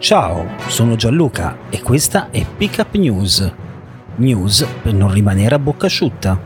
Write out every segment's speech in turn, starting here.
Ciao, sono Gianluca e questa è Pickup News. News per non rimanere a bocca asciutta.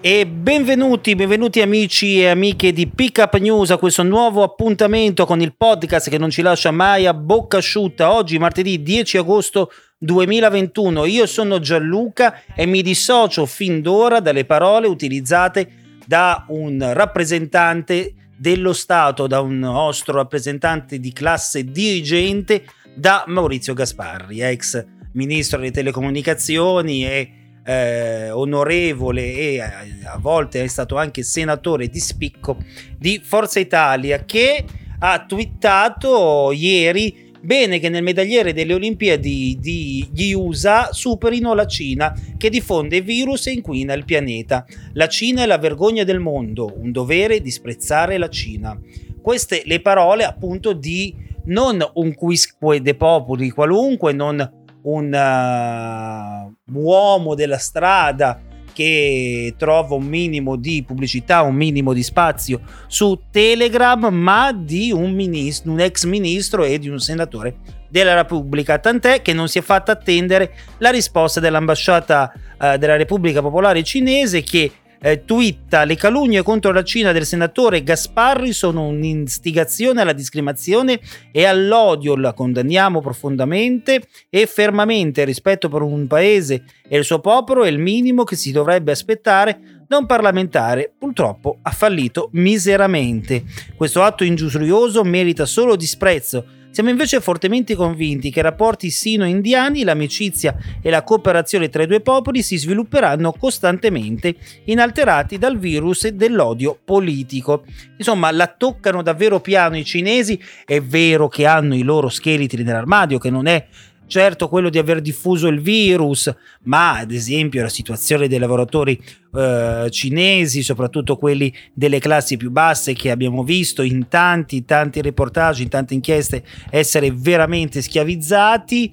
E benvenuti, benvenuti amici e amiche di Pickup News a questo nuovo appuntamento con il podcast che non ci lascia mai a bocca asciutta. Oggi martedì 10 agosto 2021. Io sono Gianluca e mi dissocio fin d'ora dalle parole utilizzate da un rappresentante dello Stato, da un nostro rappresentante di classe dirigente, da Maurizio Gasparri, ex ministro delle telecomunicazioni e eh, onorevole e a, a volte è stato anche senatore di spicco di Forza Italia che ha twittato ieri bene che nel medagliere delle Olimpiadi di, USA superino la Cina che diffonde virus e inquina il pianeta. La Cina è la vergogna del mondo, un dovere disprezzare la Cina. Queste le parole appunto di non un quisque de populi qualunque, non un uh, uomo della strada che trova un minimo di pubblicità, un minimo di spazio su Telegram, ma di un, ministro, un ex ministro e di un senatore della Repubblica, tant'è che non si è fatta attendere la risposta dell'ambasciata uh, della Repubblica Popolare Cinese che eh, twitta le calunnie contro la Cina del senatore Gasparri sono un'instigazione alla discriminazione e all'odio, la condanniamo profondamente e fermamente. Rispetto per un paese e il suo popolo è il minimo che si dovrebbe aspettare da un parlamentare. Purtroppo ha fallito miseramente. Questo atto ingiusurioso merita solo disprezzo siamo invece fortemente convinti che i rapporti sino-indiani, l'amicizia e la cooperazione tra i due popoli si svilupperanno costantemente, inalterati dal virus dell'odio politico. Insomma, la toccano davvero piano i cinesi, è vero che hanno i loro scheletri nell'armadio, che non è certo quello di aver diffuso il virus, ma ad esempio la situazione dei lavoratori eh, cinesi, soprattutto quelli delle classi più basse che abbiamo visto in tanti, tanti reportage, in tante inchieste essere veramente schiavizzati.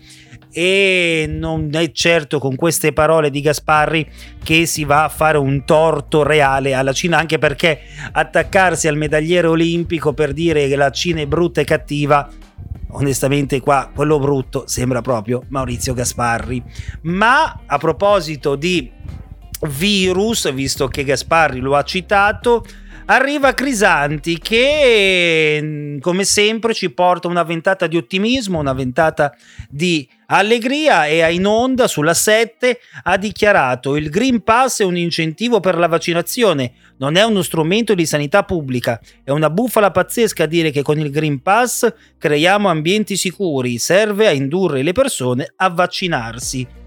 E non è certo con queste parole di Gasparri che si va a fare un torto reale alla Cina, anche perché attaccarsi al medagliere olimpico per dire che la Cina è brutta e cattiva onestamente qua quello brutto sembra proprio Maurizio Gasparri. Ma a proposito di virus, visto che Gasparri lo ha citato, arriva Crisanti che come sempre ci porta una ventata di ottimismo, una ventata di allegria e in onda sulla 7 ha dichiarato il Green Pass è un incentivo per la vaccinazione, non è uno strumento di sanità pubblica, è una bufala pazzesca dire che con il Green Pass creiamo ambienti sicuri, serve a indurre le persone a vaccinarsi.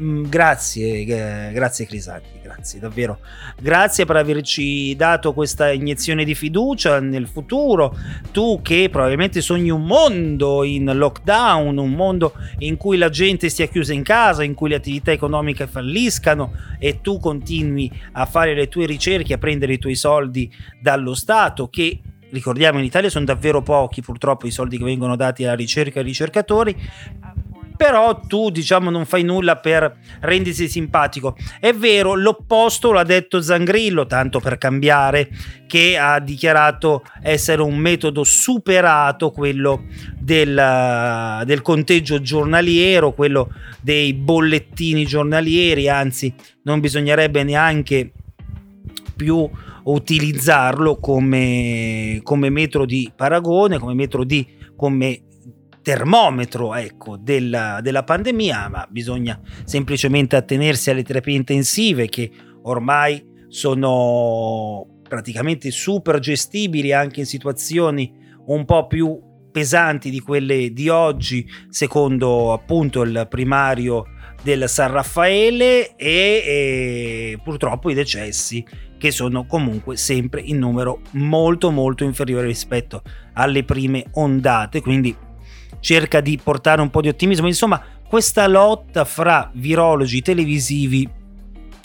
Mm, grazie, eh, grazie Crisanti, grazie davvero. Grazie per averci dato questa iniezione di fiducia nel futuro. Tu che probabilmente sogni un mondo in lockdown, un mondo in cui la gente stia chiusa in casa, in cui le attività economiche falliscano e tu continui a fare le tue ricerche, a prendere i tuoi soldi dallo Stato che ricordiamo in Italia sono davvero pochi purtroppo i soldi che vengono dati alla ricerca ai ricercatori però tu diciamo non fai nulla per rendersi simpatico. È vero, l'opposto l'ha detto Zangrillo, tanto per cambiare, che ha dichiarato essere un metodo superato, quello del, del conteggio giornaliero, quello dei bollettini giornalieri, anzi non bisognerebbe neanche più utilizzarlo come, come metro di paragone, come metro di come termometro ecco, della, della pandemia, ma bisogna semplicemente attenersi alle terapie intensive che ormai sono praticamente super gestibili anche in situazioni un po' più pesanti di quelle di oggi, secondo appunto il primario del San Raffaele e, e purtroppo i decessi che sono comunque sempre in numero molto molto inferiore rispetto alle prime ondate, quindi cerca di portare un po' di ottimismo. Insomma, questa lotta fra virologi televisivi,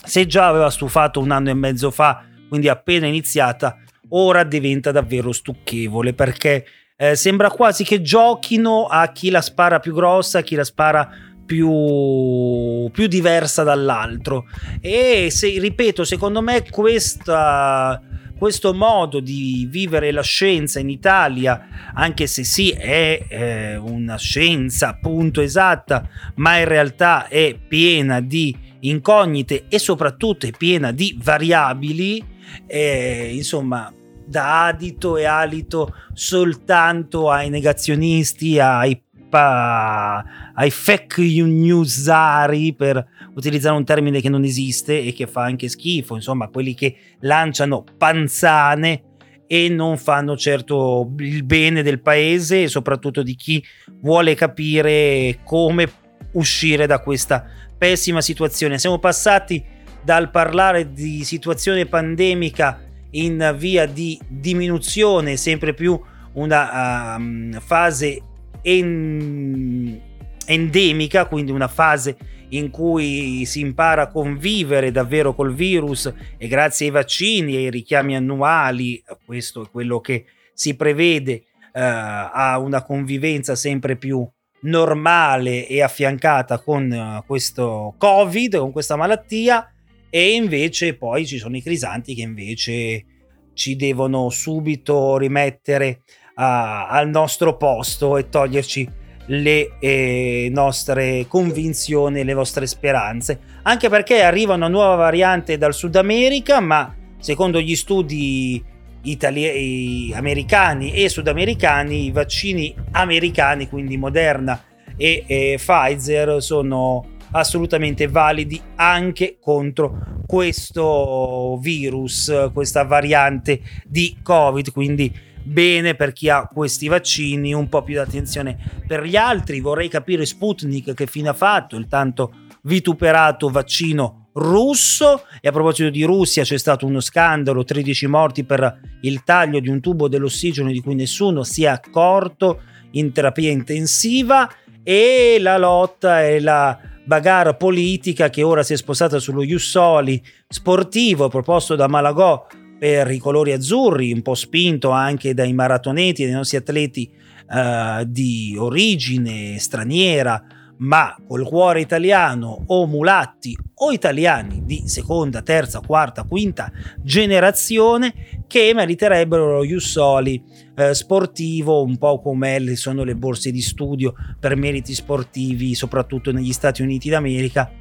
se già aveva stufato un anno e mezzo fa, quindi appena iniziata, ora diventa davvero stucchevole perché eh, sembra quasi che giochino a chi la spara più grossa, a chi la spara più, più diversa dall'altro. E se, ripeto, secondo me questa questo modo di vivere la scienza in Italia, anche se sì è eh, una scienza appunto esatta, ma in realtà è piena di incognite e soprattutto è piena di variabili, eh, insomma dà adito e alito soltanto ai negazionisti, ai ai fake newsari per utilizzare un termine che non esiste e che fa anche schifo, insomma, quelli che lanciano panzane e non fanno certo il bene del paese e soprattutto di chi vuole capire come uscire da questa pessima situazione. Siamo passati dal parlare di situazione pandemica in via di diminuzione, sempre più una um, fase en- endemica, quindi una fase in cui si impara a convivere davvero col virus e grazie ai vaccini e ai richiami annuali, questo è quello che si prevede eh, a una convivenza sempre più normale e affiancata con uh, questo covid, con questa malattia e invece poi ci sono i crisanti che invece ci devono subito rimettere a, al nostro posto e toglierci le eh, nostre convinzioni, le nostre speranze, anche perché arriva una nuova variante dal Sud America, ma secondo gli studi itali- americani e sudamericani, i vaccini americani, quindi Moderna e, e Pfizer, sono assolutamente validi anche contro questo virus, questa variante di Covid, quindi bene per chi ha questi vaccini, un po' più di attenzione per gli altri. Vorrei capire Sputnik che fine ha fatto il tanto vituperato vaccino russo e a proposito di Russia c'è stato uno scandalo, 13 morti per il taglio di un tubo dell'ossigeno di cui nessuno si è accorto in terapia intensiva e la lotta e la bagarre politica che ora si è spostata sullo Jussoli sportivo proposto da Malagò per i colori azzurri, un po' spinto anche dai maratoneti dai nostri atleti eh, di origine straniera, ma col cuore italiano o mulatti o italiani di seconda, terza, quarta, quinta generazione che meriterebbero lo Jussoli eh, sportivo, un po' come sono le borse di studio per meriti sportivi, soprattutto negli Stati Uniti d'America.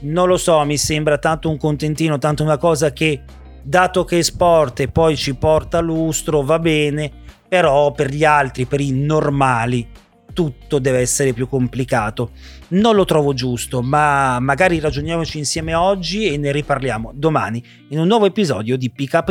Non lo so, mi sembra tanto un contentino, tanto una cosa che dato che sport e poi ci porta lustro, va bene, però per gli altri, per i normali, tutto deve essere più complicato. Non lo trovo giusto, ma magari ragioniamoci insieme oggi e ne riparliamo domani in un nuovo episodio di Pick Up